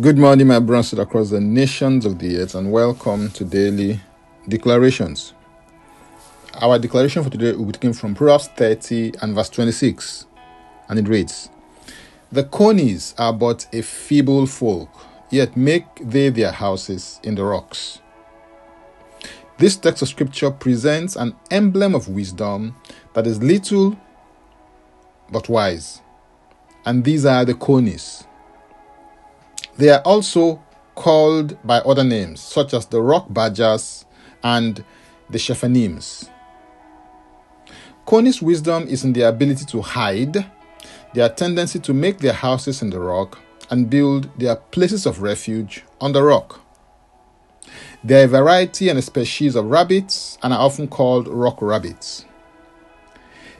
Good morning, my brothers across the nations of the earth, and welcome to daily declarations. Our declaration for today will be taken from Proverbs 30 and verse 26, and it reads The conies are but a feeble folk, yet make they their houses in the rocks. This text of scripture presents an emblem of wisdom that is little but wise, and these are the conies. They are also called by other names, such as the rock badgers and the shephanims. Conies' wisdom is in their ability to hide, their tendency to make their houses in the rock, and build their places of refuge on the rock. There are a variety and a species of rabbits and are often called rock rabbits.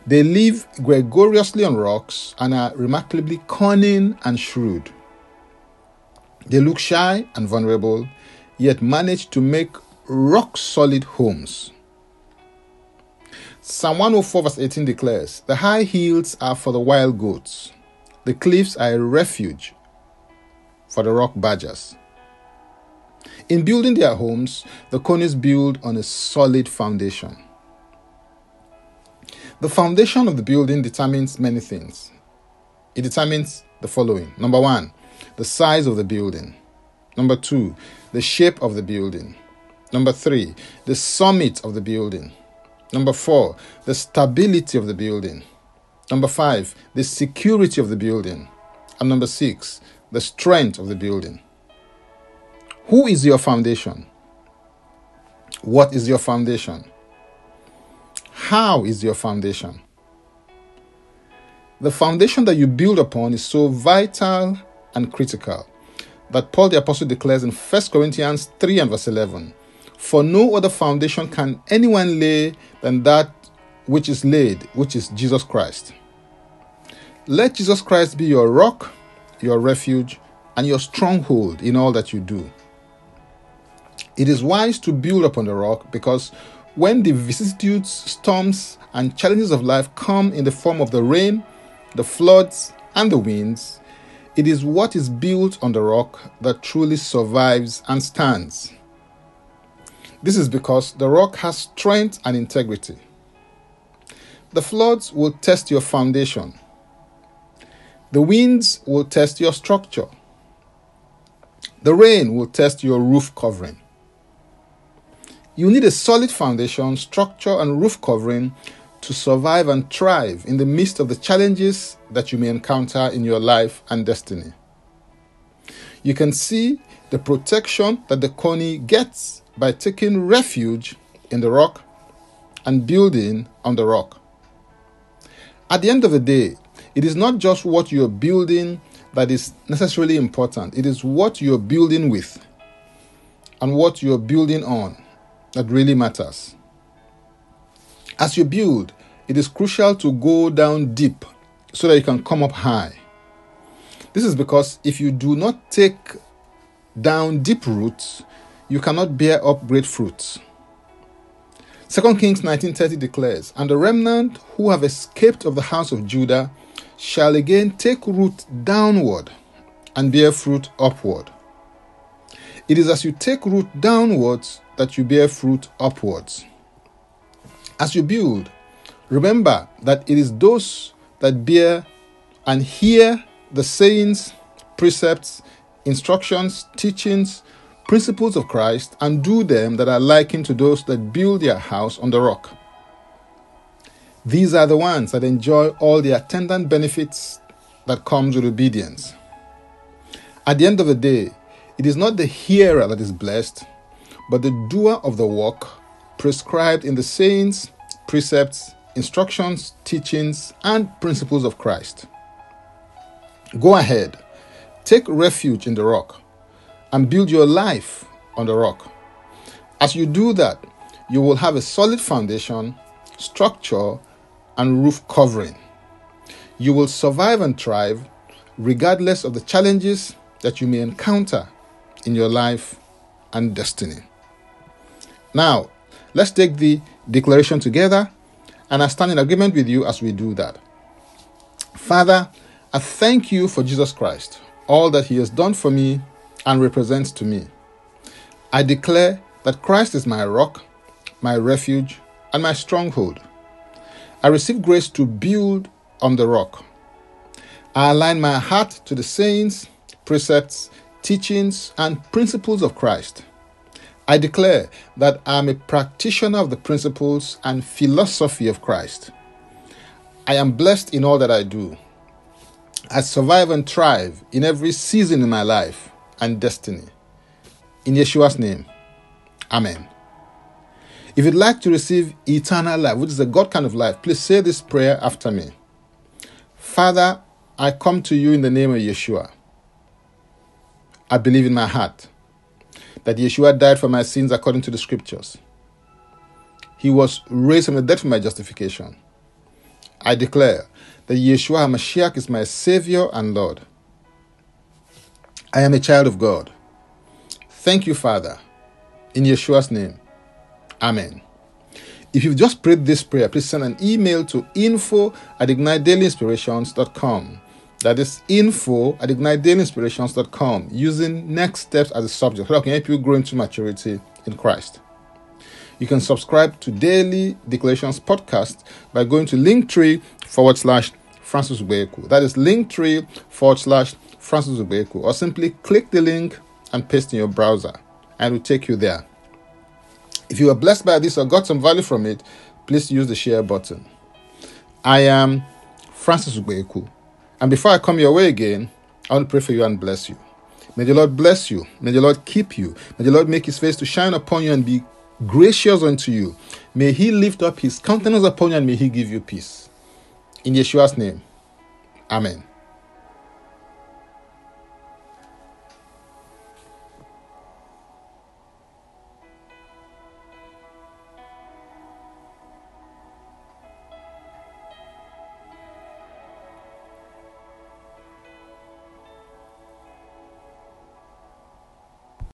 They live gregariously on rocks and are remarkably cunning and shrewd. They look shy and vulnerable, yet manage to make rock solid homes. Psalm 104, verse 18 declares The high hills are for the wild goats, the cliffs are a refuge for the rock badgers. In building their homes, the conies build on a solid foundation. The foundation of the building determines many things. It determines the following Number one, the size of the building. Number two, the shape of the building. Number three, the summit of the building. Number four, the stability of the building. Number five, the security of the building. And number six, the strength of the building. Who is your foundation? What is your foundation? How is your foundation? The foundation that you build upon is so vital and critical that Paul the Apostle declares in 1 Corinthians 3 and verse 11 For no other foundation can anyone lay than that which is laid, which is Jesus Christ. Let Jesus Christ be your rock, your refuge, and your stronghold in all that you do. It is wise to build upon the rock because when the vicissitudes, storms, and challenges of life come in the form of the rain, the floods, and the winds, it is what is built on the rock that truly survives and stands. This is because the rock has strength and integrity. The floods will test your foundation. The winds will test your structure. The rain will test your roof covering. You need a solid foundation, structure, and roof covering to survive and thrive in the midst of the challenges that you may encounter in your life and destiny. You can see the protection that the coney gets by taking refuge in the rock and building on the rock. At the end of the day, it is not just what you're building that is necessarily important, it is what you're building with and what you're building on that really matters. As you build, it is crucial to go down deep so that you can come up high. This is because if you do not take down deep roots, you cannot bear up great fruits. 2 Kings 19:30 declares, "And the remnant who have escaped of the house of Judah shall again take root downward and bear fruit upward." It is as you take root downwards that you bear fruit upwards. As you build, remember that it is those that bear and hear the sayings, precepts, instructions, teachings, principles of Christ and do them that are likened to those that build their house on the rock. These are the ones that enjoy all the attendant benefits that comes with obedience. At the end of the day, it is not the hearer that is blessed, but the doer of the work prescribed in the sayings, precepts, instructions, teachings, and principles of Christ. Go ahead, take refuge in the rock, and build your life on the rock. As you do that, you will have a solid foundation, structure, and roof covering. You will survive and thrive regardless of the challenges that you may encounter in your life and destiny. Now, let's take the declaration together, and I stand in agreement with you as we do that. Father, I thank you for Jesus Christ, all that he has done for me and represents to me. I declare that Christ is my rock, my refuge, and my stronghold. I receive grace to build on the rock. I align my heart to the sayings, precepts, teachings, and principles of Christ. I declare that I am a practitioner of the principles and philosophy of Christ. I am blessed in all that I do. I survive and thrive in every season in my life and destiny. In Yeshua's name, Amen. If you'd like to receive eternal life, which is a God kind of life, please say this prayer after me. Father, I come to you in the name of Yeshua. I believe in my heart that Yeshua died for my sins according to the scriptures. He was raised from the dead for my justification. I declare that Yeshua HaMashiach is my Savior and Lord. I am a child of God. Thank you, Father. In Yeshua's name. Amen. If you've just prayed this prayer, please send an email to info at ignitedailyinspirations.com. That is info at ignitedailyinspirations.com using next steps as a subject that can help you grow into maturity in Christ. You can subscribe to Daily Declarations podcast by going to linktree forward slash Francis Ubeku. That is linktree forward slash Francis Ubeku. Or simply click the link and paste in your browser and it will take you there. If you are blessed by this or got some value from it, please use the share button. I am Francis Ubeku. And before I come your way again, I want to pray for you and bless you. May the Lord bless you. May the Lord keep you. May the Lord make his face to shine upon you and be gracious unto you. May he lift up his countenance upon you and may he give you peace. In Yeshua's name, Amen.